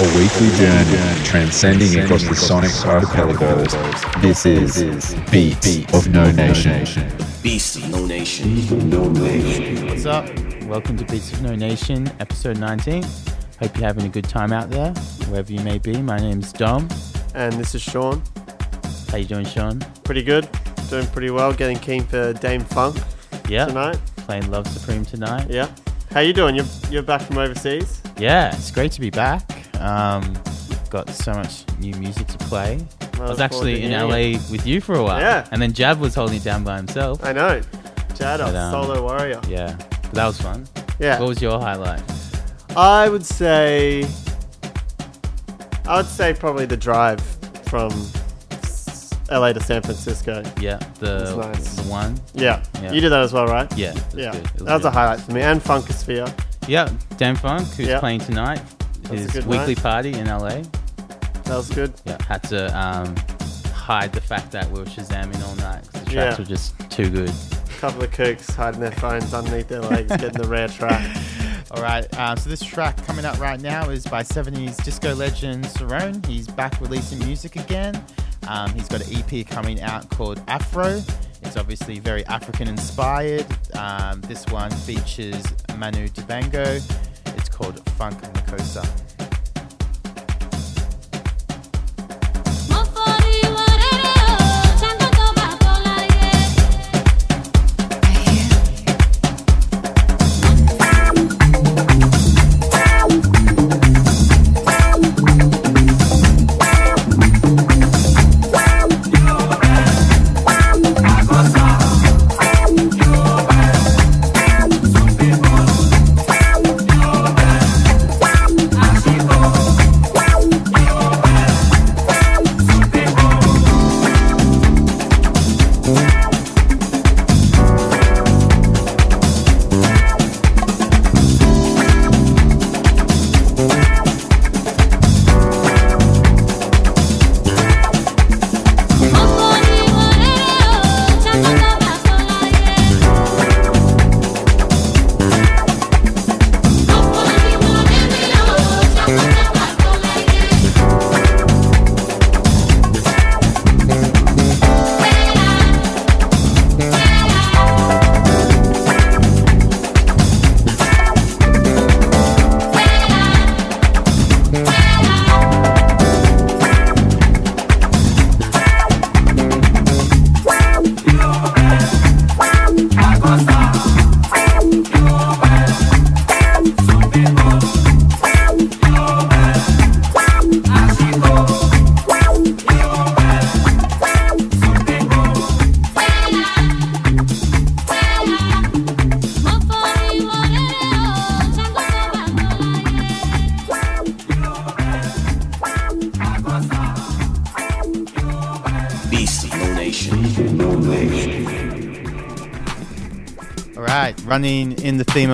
A weekly journey transcending across the sonic archipelagos. This is Beats of No Nation. Beast of No Nation. What's up? Welcome to Beats of No Nation, episode 19. Hope you're having a good time out there, wherever you may be. My name's Dom. And this is Sean. How you doing, Sean? Pretty good. Doing pretty well. Getting keen for Dam-Funk Yeah, tonight. playing Love Supreme tonight. Yeah. How you doing? You're, you're back from overseas? Yeah, it's great to be back. Um, got so much new music to play. I was actually in LA with you for a while. Yeah. And then Jab was holding it down by himself. I know. Jad, But, um, solo warrior. Yeah, but that was fun. Yeah. What was your highlight? I would say. I would say probably the drive from LA to San Francisco. Yeah, the nice. the one. Yeah. Yeah. You did that as well, right? Yeah, was Yeah. good. It That was a highlight for me. And Funkmosphere. Yeah, Dam-Funk, who's Yeah. playing tonight. His weekly night. party in LA. That was good. Yeah, had to um, hide the fact that we were shazamming all night because the tracks Yeah. were just too good. A couple of kooks hiding their phones underneath their legs, getting the rare track. All right, um, so this track coming up right now is by 70s disco legend Cerrone. He's back releasing music again. Um, he's got an EP coming out called Afro. It's obviously very African inspired. Um, this one features Manu Dibango. Called Funk Makossa.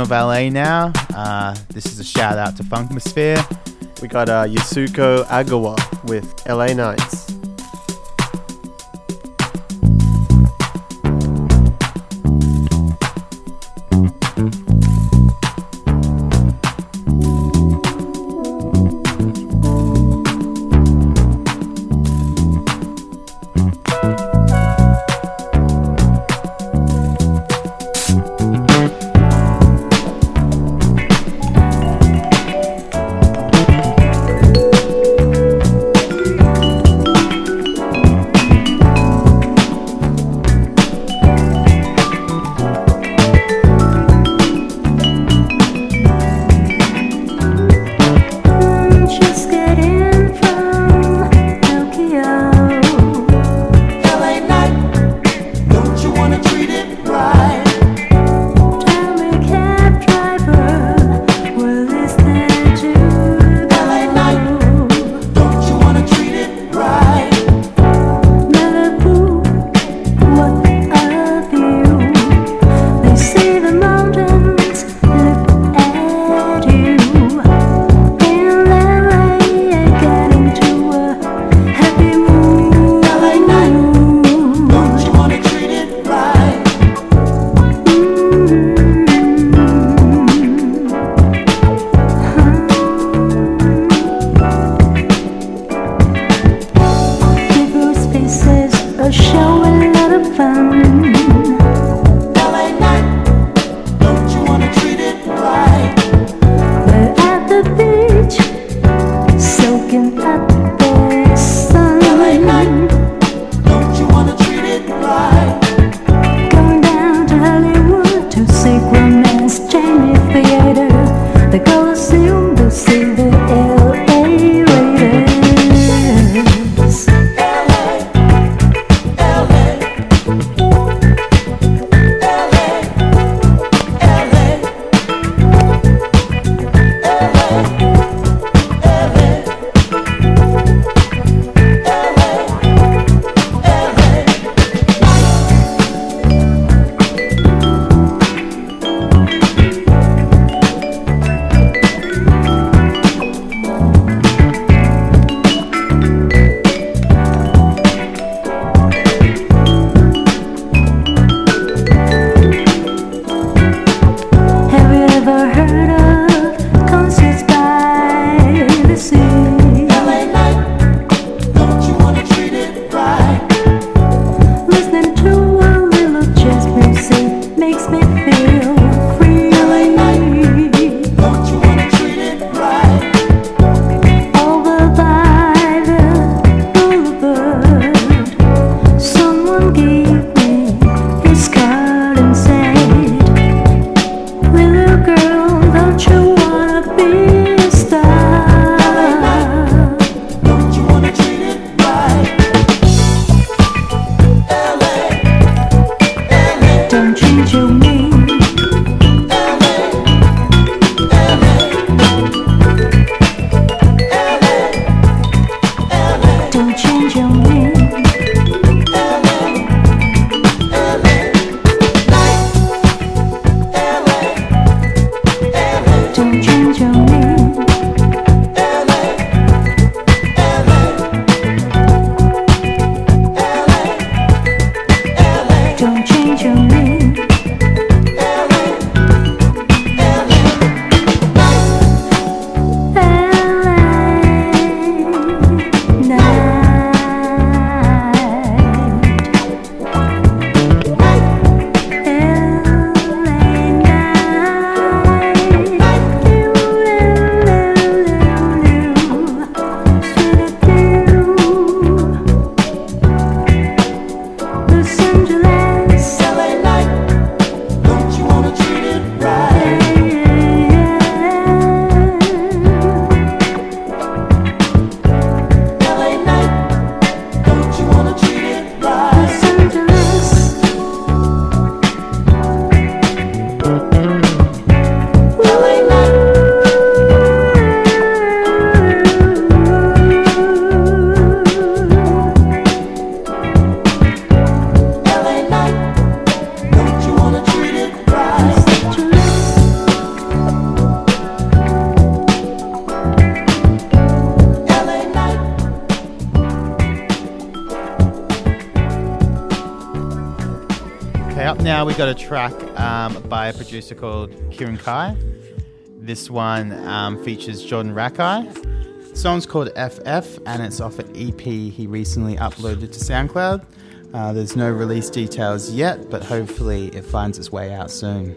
Of LA now. Uh, this is a shout out to Funkmosphere. We got uh, Yasuko Agawa with LA Nights. Track um, by a producer called Kieran Kai. This one um, features Jordan Rakei. The song's called FF and it's off an EP he recently uploaded to SoundCloud. Uh, there's no release details yet, but hopefully it finds its way out soon.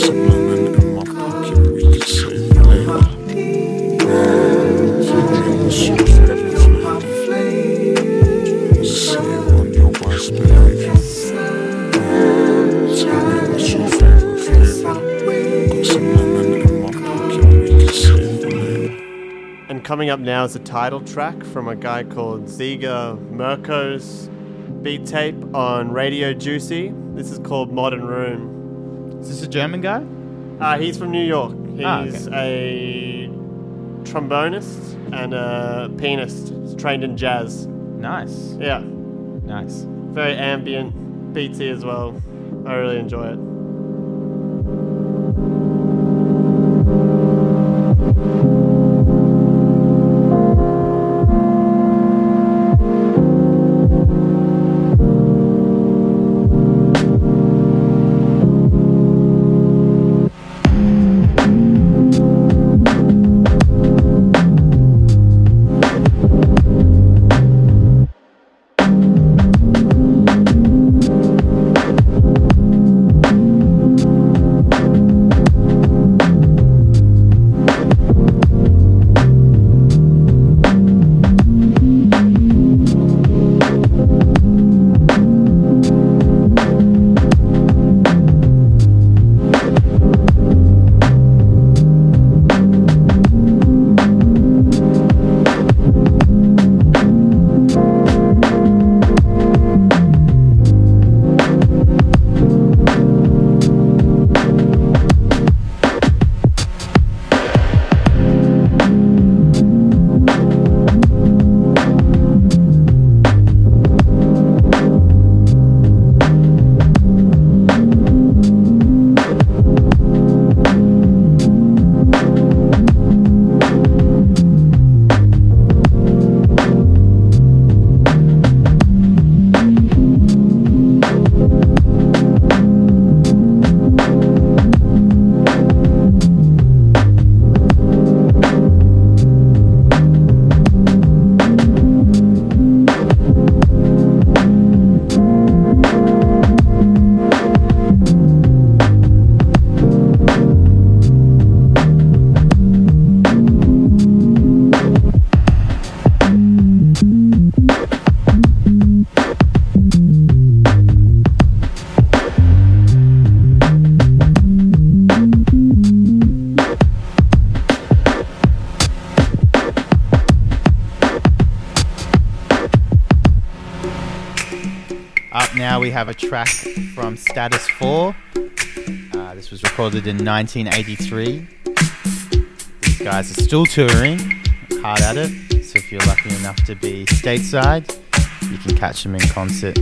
And Coming up now is a title track from a guy called Ziga Mercos beat tape on Radio Juicy. This is called Modern Room a German guy? Uh, he's from New York. He's ah, okay. a trombonist and a pianist. He's trained in jazz. Nice. Yeah. Nice. Very ambient, beatsy as well. I really enjoy it. we have a track from Status 4. Uh, this was recorded in 1983. These guys are still touring, hard at it. So if you're lucky enough to be stateside, you can catch them in concert.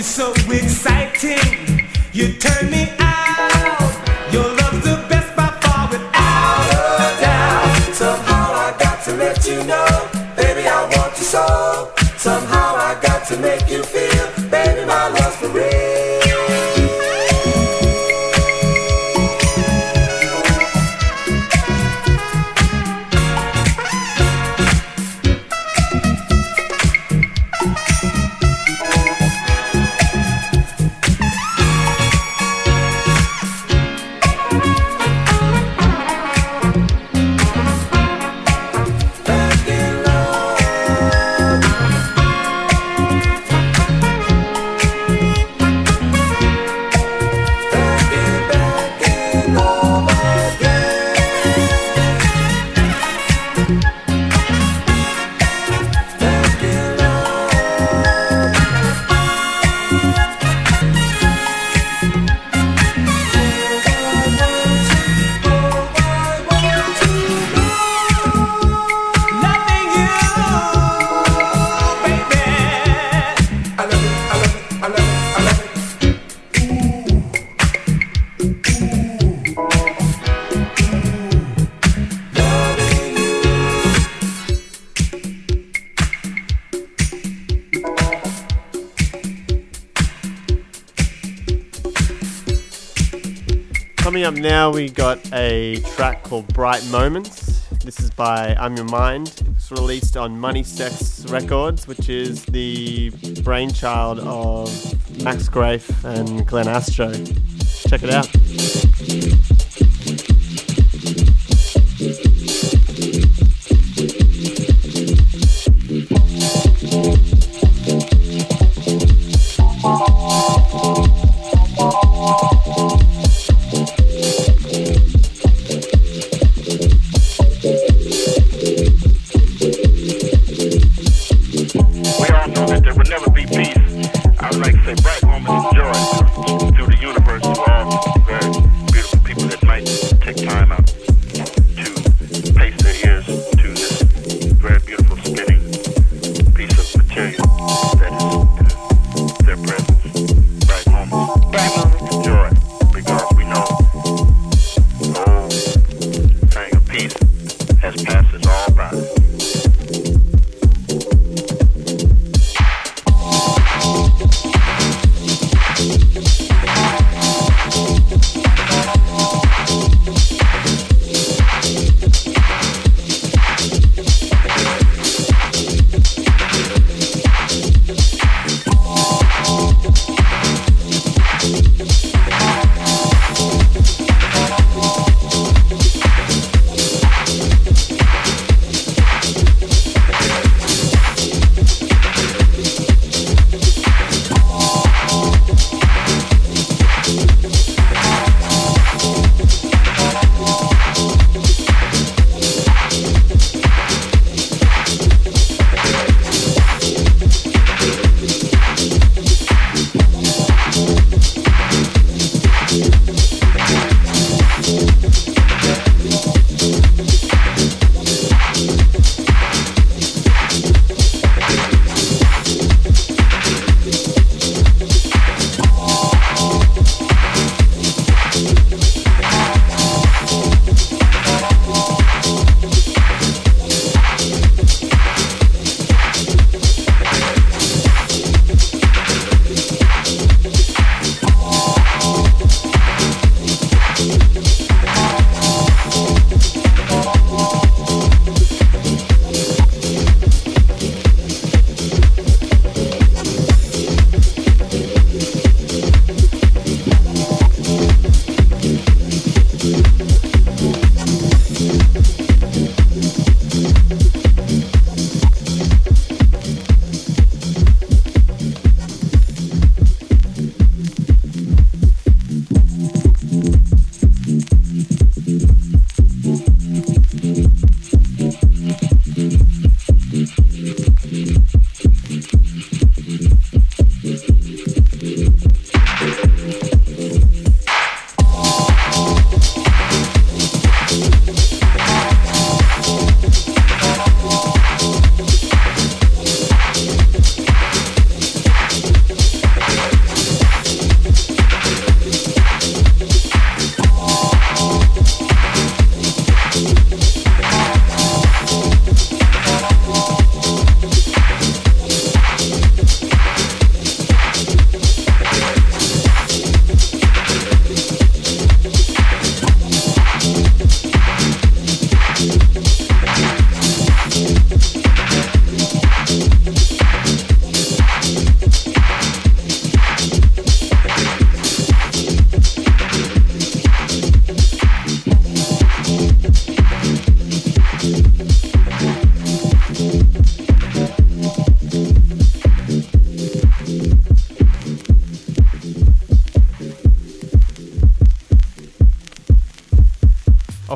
You're so exciting. You turn me we got a track called Bright Moments. This is by I'm Your Mind. It's released on Money Sex Records, which is the brainchild of Max Graef and Glenn Astro. Check it out.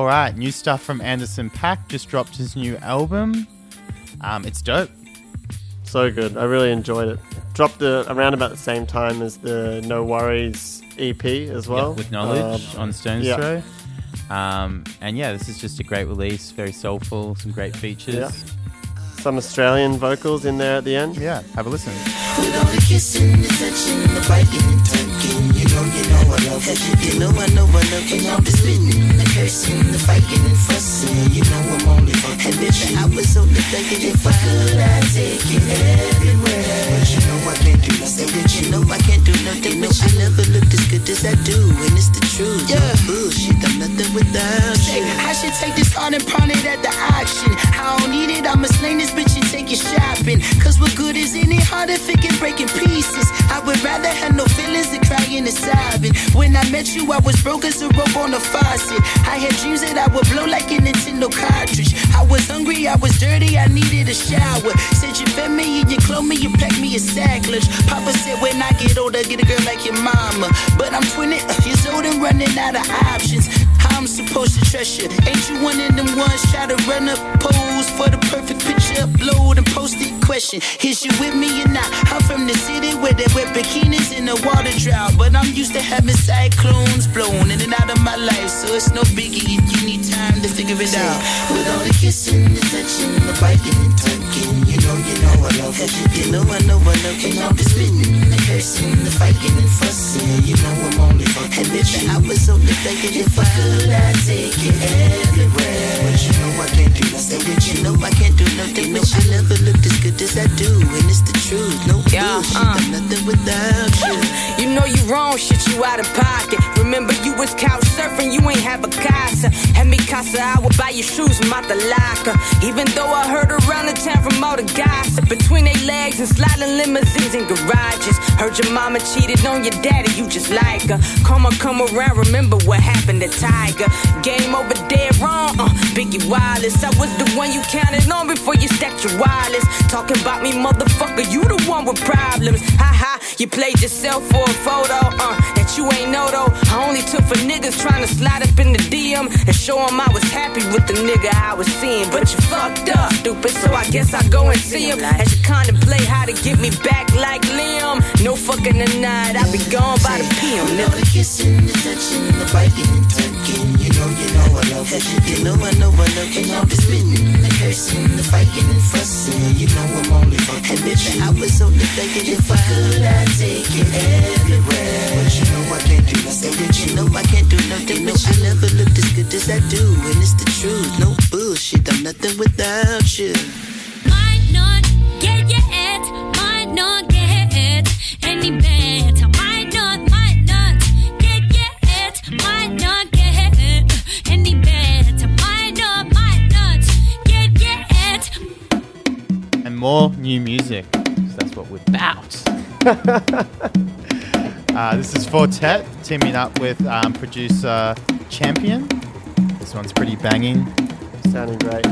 All right, new stuff from Anderson Paak. Just dropped his new album. Um, it's dope. So good. I really enjoyed it. Dropped it around about the same time as the NxWorries EP as well. Yeah, with Knxwledge Um, on Stone's yeah. Throw. Um, and yeah, this is just a great release. Very soulful, some great features. Yeah. Some Australian vocals in there at the end. Yeah, have a listen. With all the kissing, the touching, the biting and tucking, you know, you know I love it. You know I know I love it. All the spitting, the cursing, the fighting and fussing, you know I'm only fucking. And bitch, I was only thinking if I could, I'd take you everywhere. But you know I can't do nothing. Bitch, you know I can't do nothing. No, I never looked as good as I do, and it's the truth. Yeah, bullshit, I'm nothing without you. I should take this on and pawn it at the auction. I don't need it, I'ma sling this bitch and take it shopping. Cause what good is it? Hard if it can break in pieces. I would rather have no feelings than crying and sobbing. When I met you, I was broke as a rope on a faucet. I had dreams that I would blow like a Nintendo cartridge. I was hungry, I was dirty, I needed a shower. Said you fed me and you clothed me, you packed me a sack lunch. Papa said when I get older, get a girl like your mama. But I'm 20 years old and running out of options. I'm supposed to trust you? Ain't you one of them ones try to run up pose for the perfect picture, upload and post it? Question: Is you with me or not? I'm from the city where they wear bikinis in the water drought, but I'm used to having cyclones blowing in and out of my life, so it's no biggie if you need time to figure it out. With all the kissing, the touching, the biting and tucking, you know, you know I love it. You know I know I love it. All the spitting, the cursing, the fighting and fussing, you know I'm only fucking. And bitch, I was only thinking if I could, I'd take you everywhere. But you know I can't do nothing. Bitch, you know I can't do nothing. No, I never looked as good as I do, and it's the truth. No Yeah, bullshit, uh. I'm nothing without you. You know you wrong, shit, you out of pocket. Remember you was couch surfing, you ain't have a casa. Had me casa, I would buy your shoes from out the locker. Even though I heard around the town from all the gossip. Between they legs and sliding limousines and garages. Heard your mama cheated on your daddy, you just like her. Come on, come around, remember what happened to Tiger. Game over dead wrong, uh, Biggie Wireless. I was the one you counted on before you stacked your wireless. Talking about me, motherfucker, you the one with problems. Ha ha, you played yourself for a photo, uh, that you ain't know though. I only took for niggas trying to slide up in the DM and show 'em I was happy with the nigga I was seeing. But you fucked up, stupid, so I guess I go and see him. As you contemplate how to get me back like Liam. No fucking tonight, I be gone by the PM, nigga. kissing, the touching, the biting and tucking, you know, you know I love it. You know I know I love it. All the spitting, the cursing, the fighting and fussing, you know I'm only fucking. And bitch, I was only thinking if I could, I'd take you everywhere. But you know I can't do nothing. Bitch, you know I can't do nothing. No, I never looked as good as I do, and it's the truth. No bullshit, I'm nothing without you. Might not get it, might not get any better. More new music. 'cause that's what we're about. uh, this is Fortet teaming up with um, producer Champion. This one's pretty banging. Sounding great.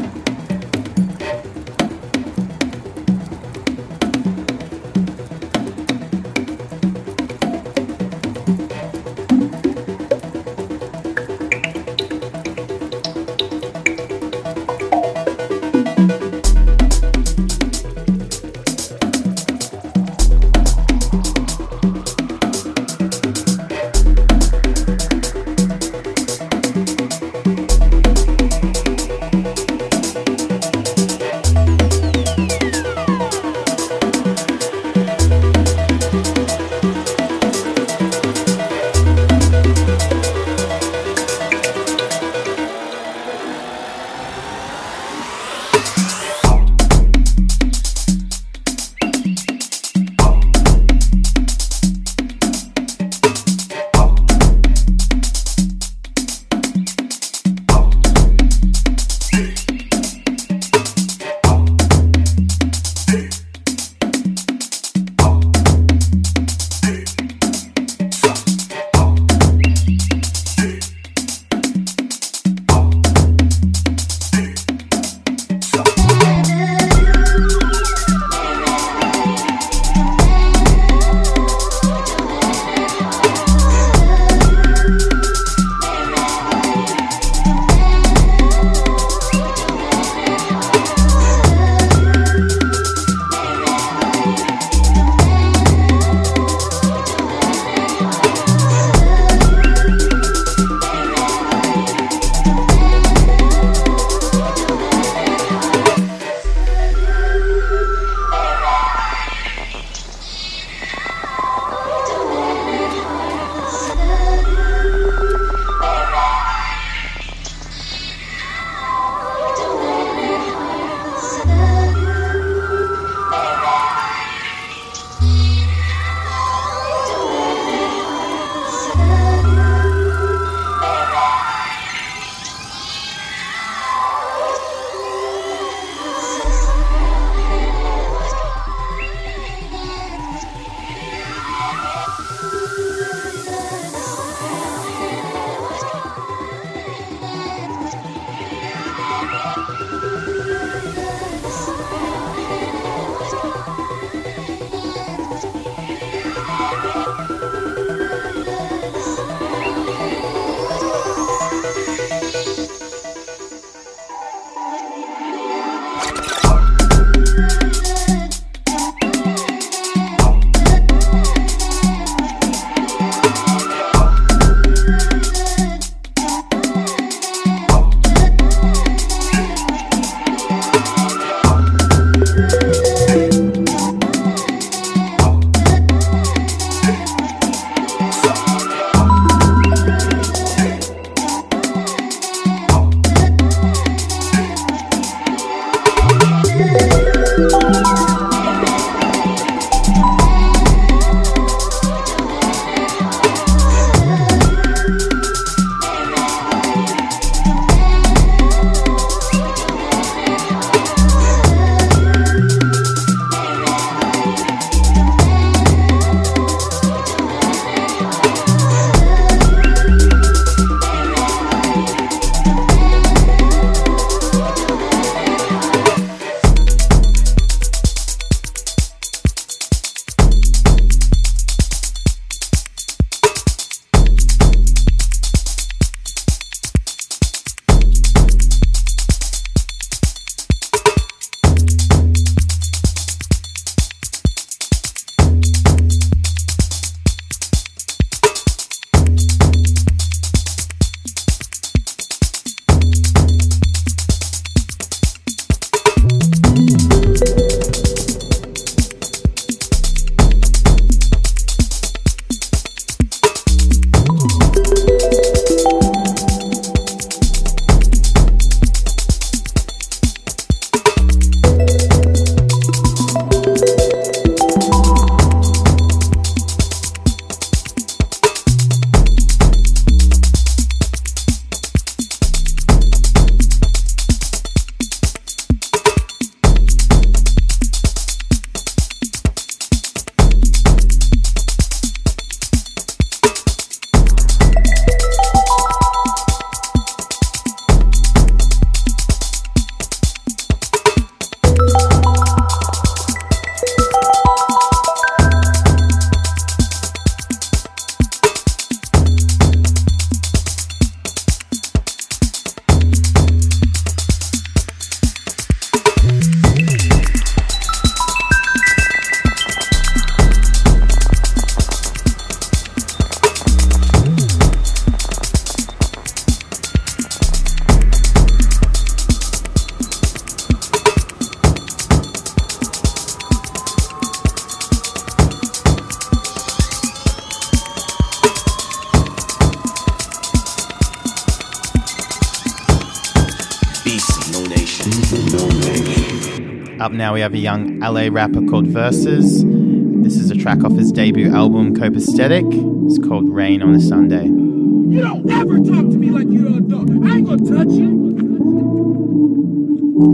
Have a young LA rapper called Versus. This is a track off his debut album Copaesthetic. It's called Rain on a Sunday. You don't ever talk to me like you're an adult. I ain't gonna touch you.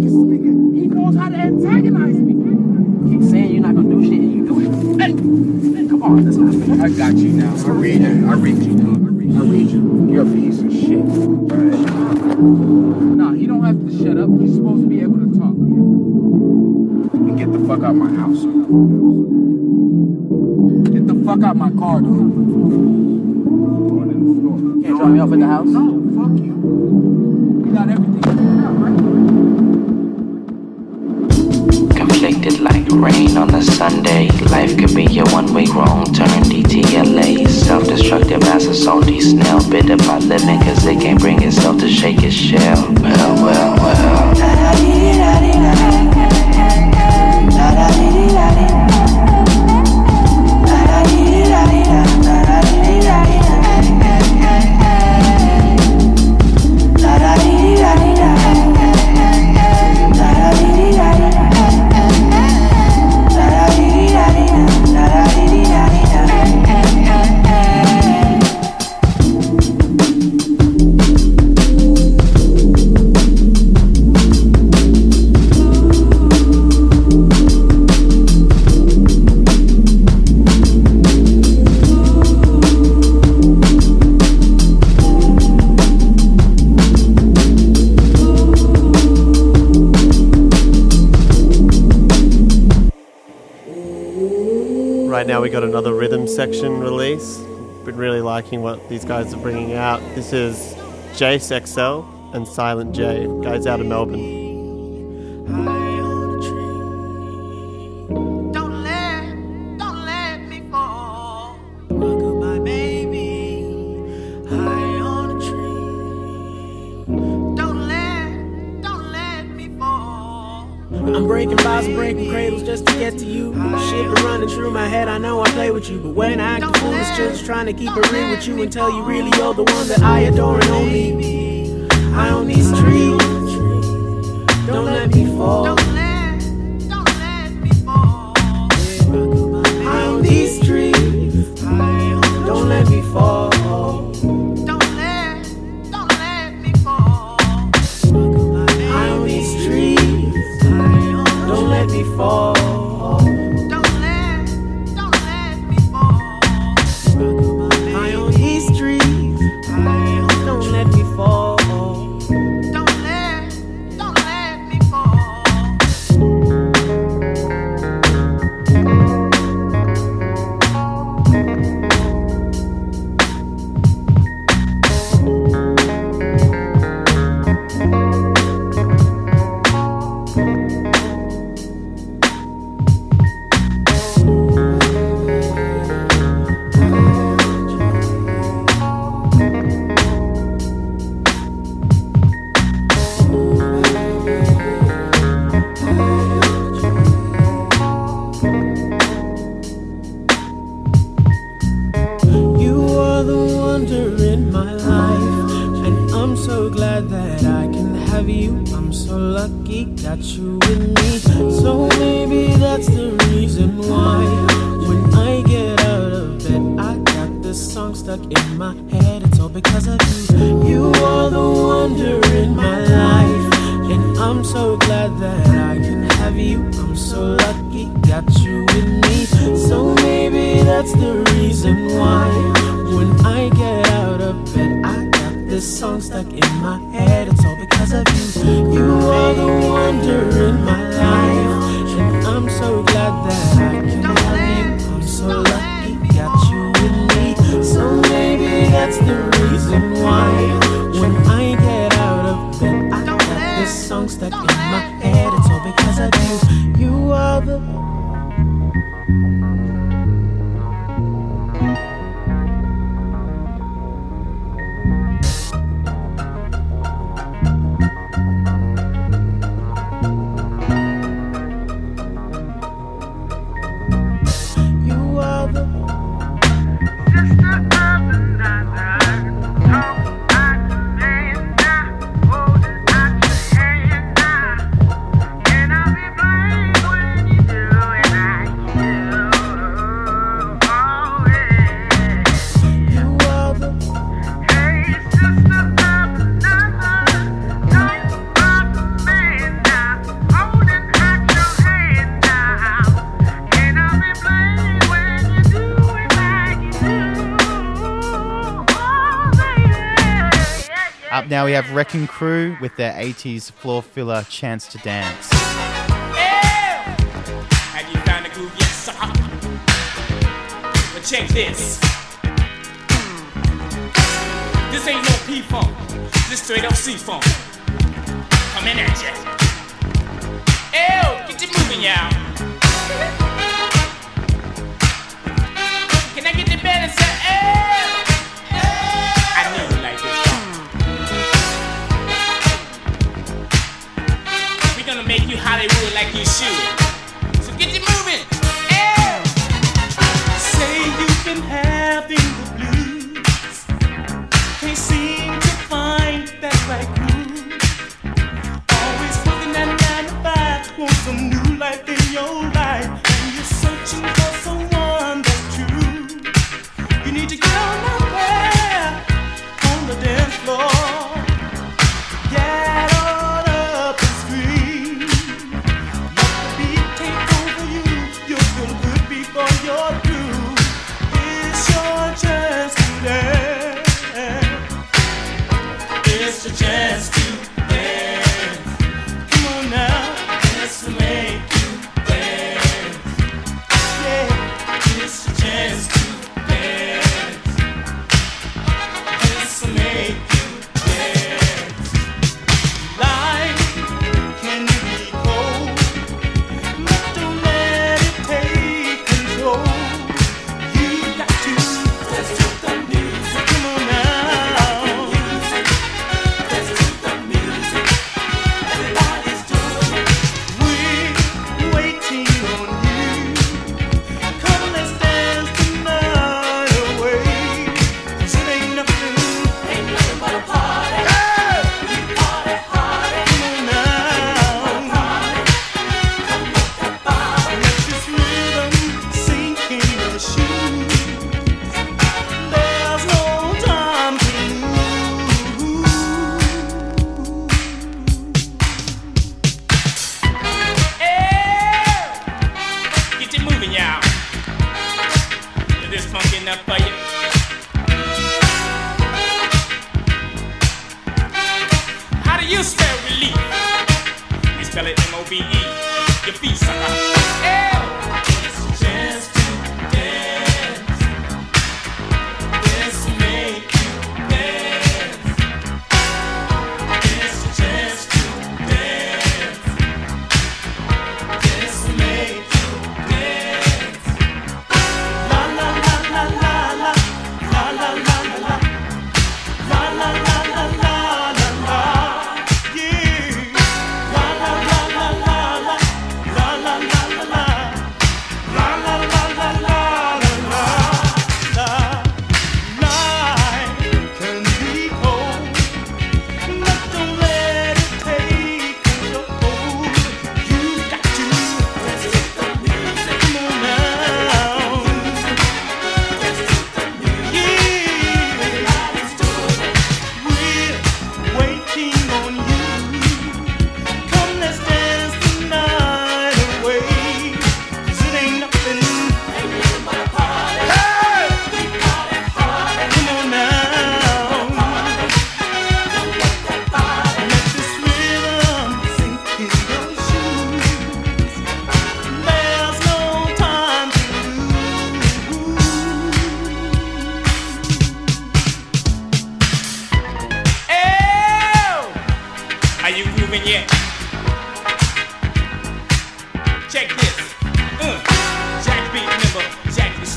This nigga, he knows how to antagonize me. Keep saying you're not gonna do shit and you do it. Hey, come on, that's not fair. I got you now. I read it. I read you, dog. I read, I read you. You're a piece of shit. Nah, he don't have to shut up. He's supposed to be able to talk. And get the fuck out my house. Get the fuck out my car, dude. Going in the store. Can't drop me off at the house? No, fuck you. We got everything figured out, right? Conflicted like rain on a Sunday. Life could be a one way wrong turn. DTLA. Self destructive as a salty snail. Bitter by living cause it can't bring itself to shake its shell. Well, well, well. Right section release. Been really liking what these guys are bringing out. This is Jace XL and Silentjay, guys out of Melbourne. To keep it real with you and tell you really you're the one that I adore and only on these trees. Don't let me fall. This song stuck in my head. It's all because of you. You are the wonder in my life, and I'm so glad that I can have you. I'm so lucky, got you with me. So maybe that's the reason why when I get out of bed, I got this song stuck in my head. It's all because of you. You are the wonder in my life, and I'm so glad that I reason we have Wrecking Crew with their 80s floor filler Chance to Dance. But check this. Hmm. This ain't no P funk. This straight up C funk. Coming at ya. Ew, get you moving, y'all.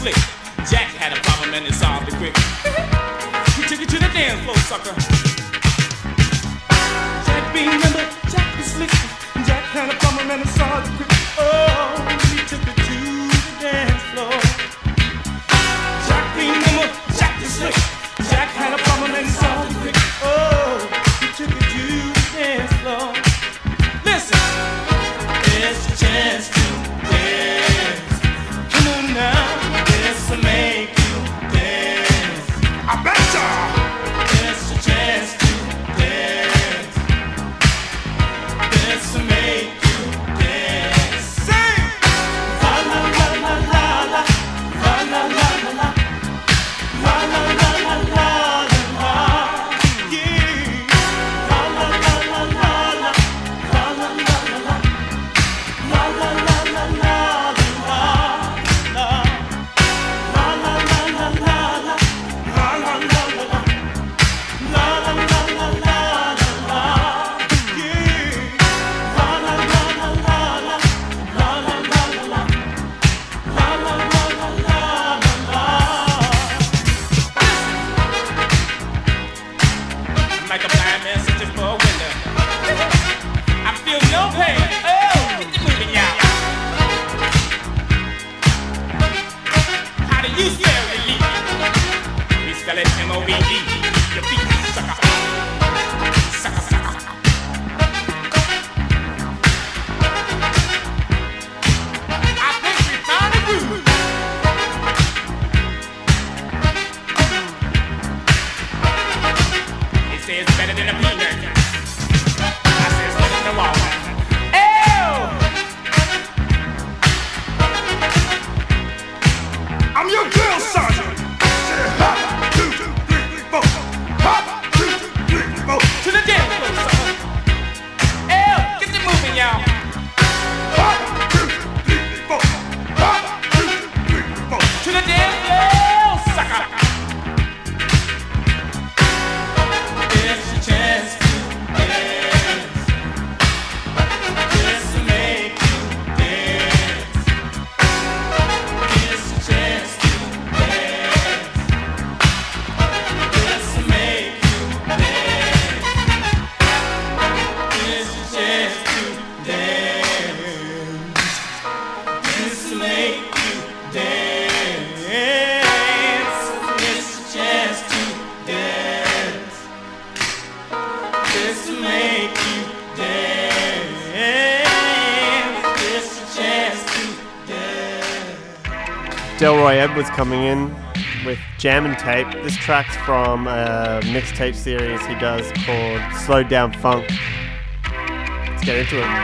slick. Jack had a problem and it solved it quick. Delroy Edwards coming in with Jam and Tape. This track's from a mixtape series he does called Slowed Down Funk. Let's get into it.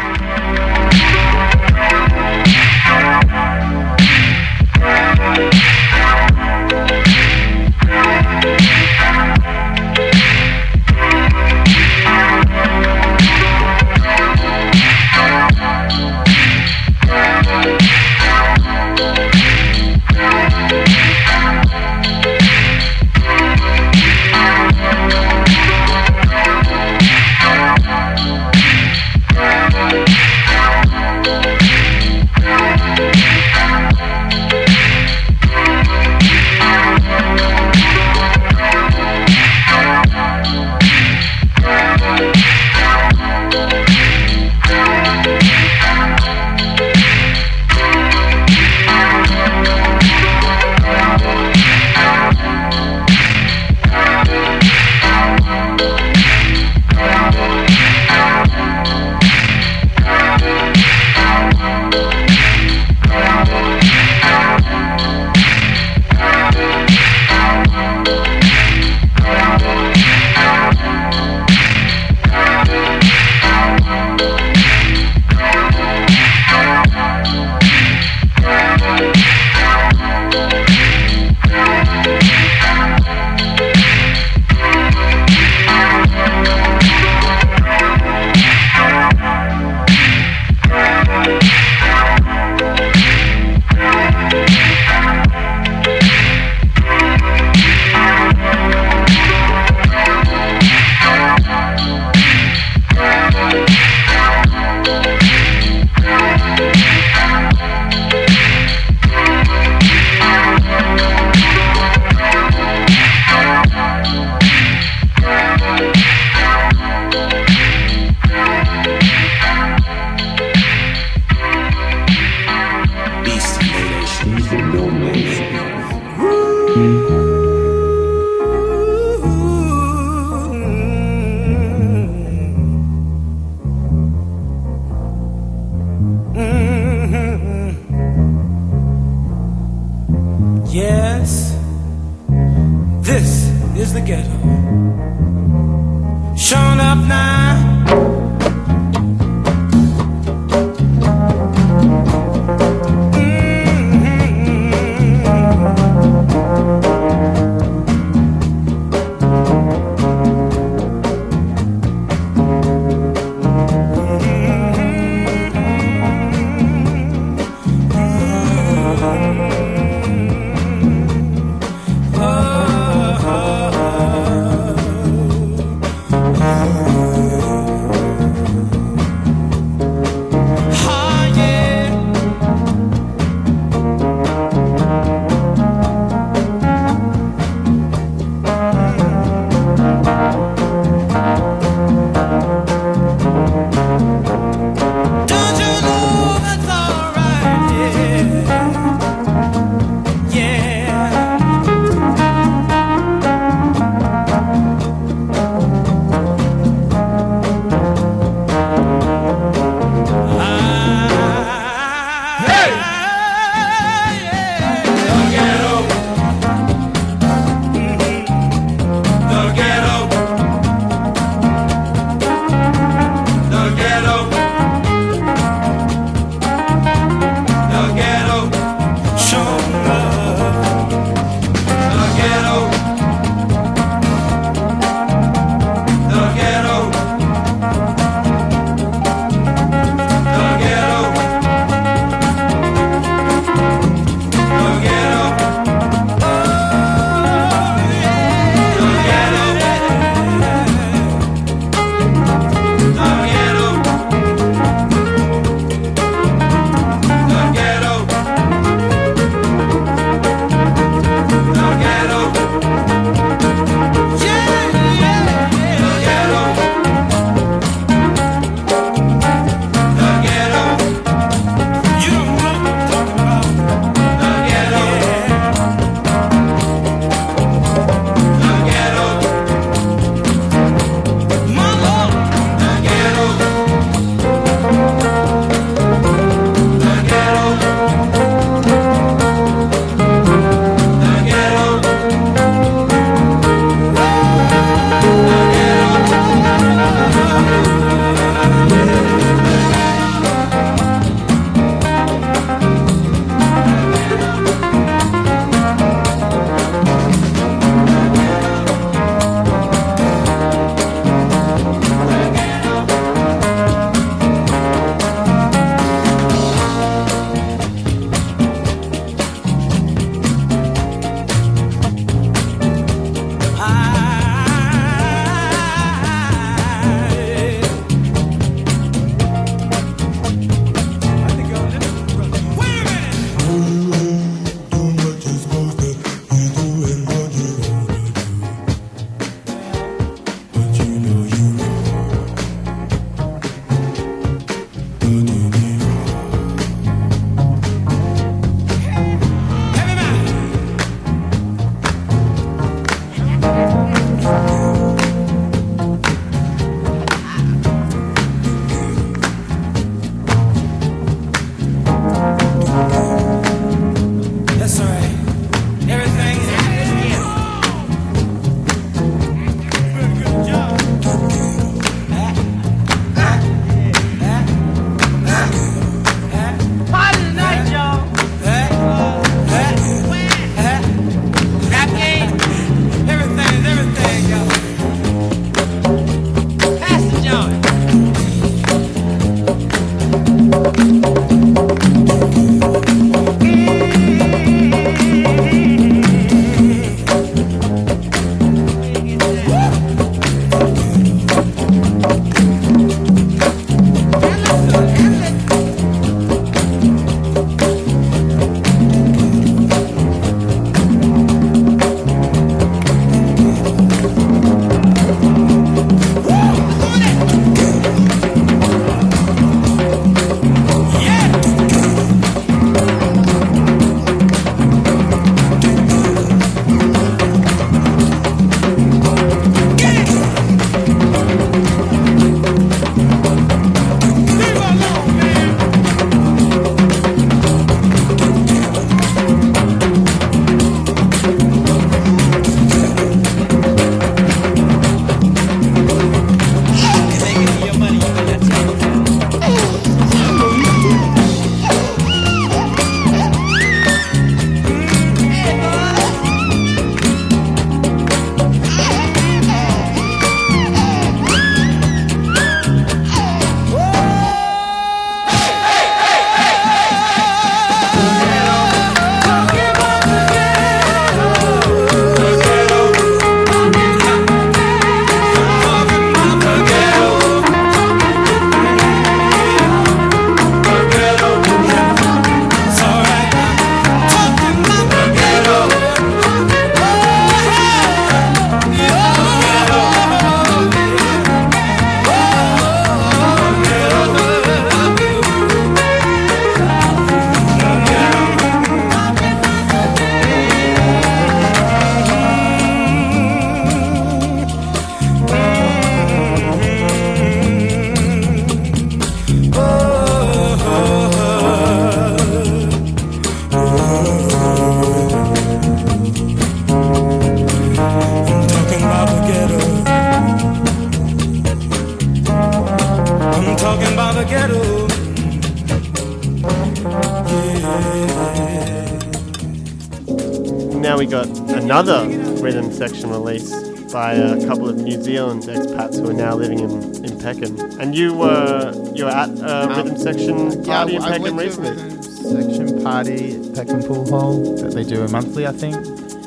New Zealand expats who are now living in, in Peckham. And you were you were at a rhythm section party in Um, I Peckham went to a recently. rhythm section party at Peckham Pool Hall that they do a monthly, I think.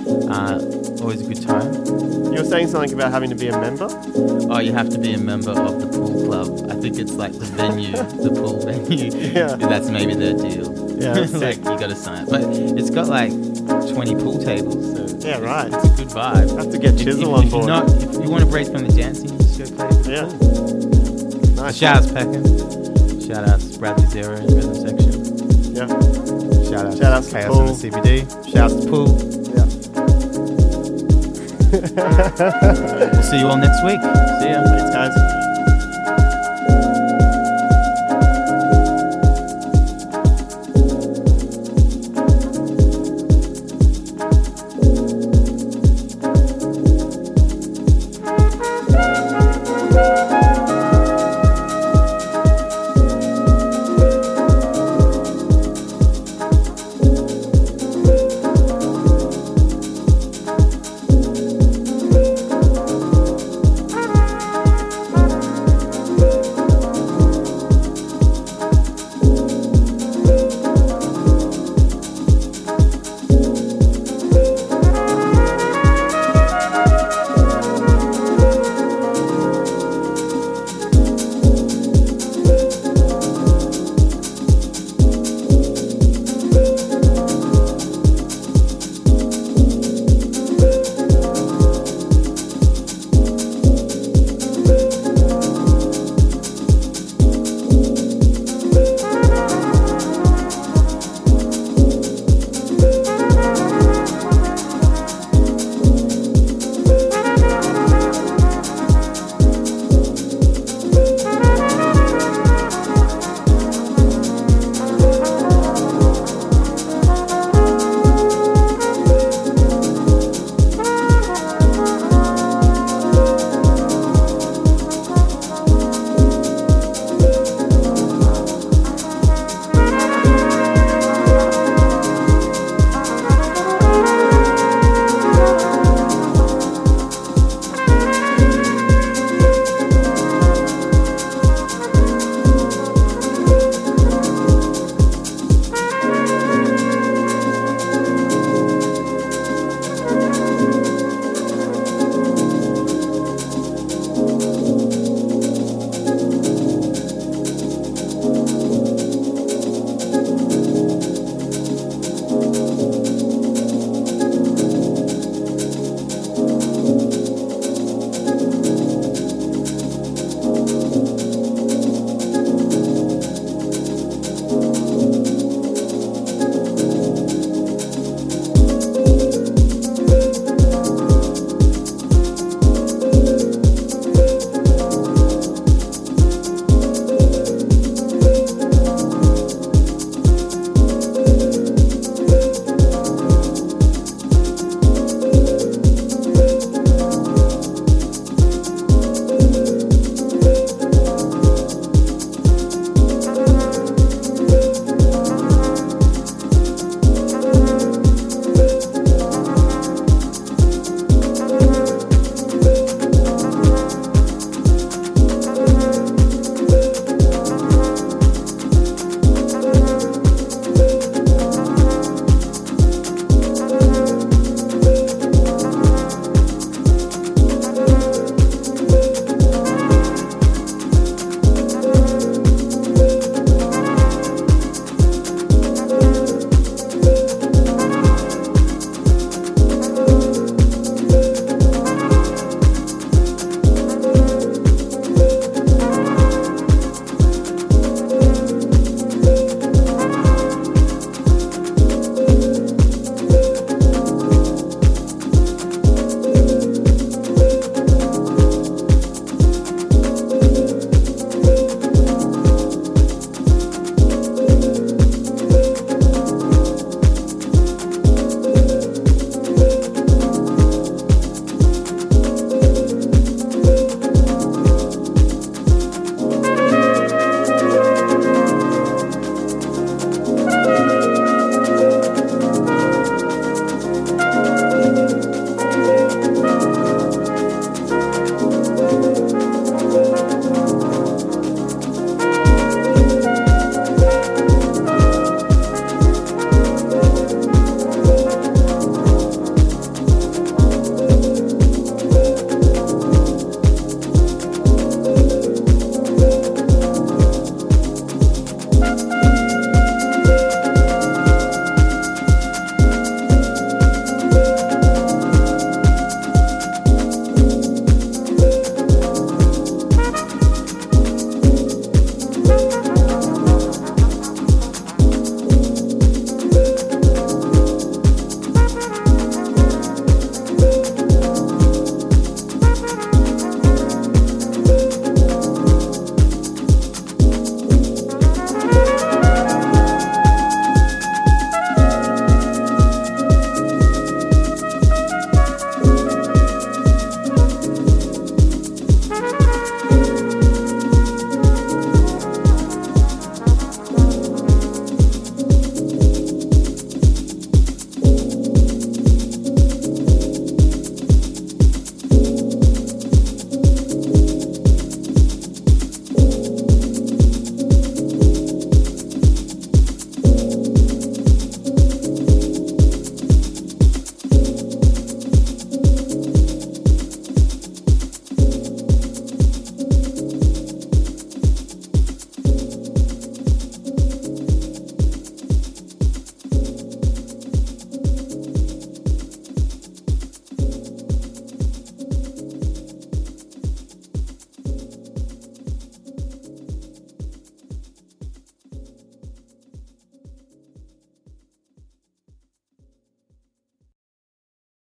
Uh, always a good time. You were saying something about having to be a member. Oh, you have to be a member of the pool club. I think it's like the venue, the pool venue. Yeah. That's maybe their deal. Yeah, like you got to sign. Up. But it's got like 20 pool tables. So Yeah, right. A good vibe. Have to get If- Chisel if, on if board. You're not, if you want to break from the dancing, just go play. Yeah. pool. Nice. Shout outs Peckham. Shout outs Bradley Zero in rhythm section. Yeah. Shout out Shout outs to Chaos and the CBD. Shout out to Pool. Yeah. We'll see you all next week. See ya. Thanks, guys.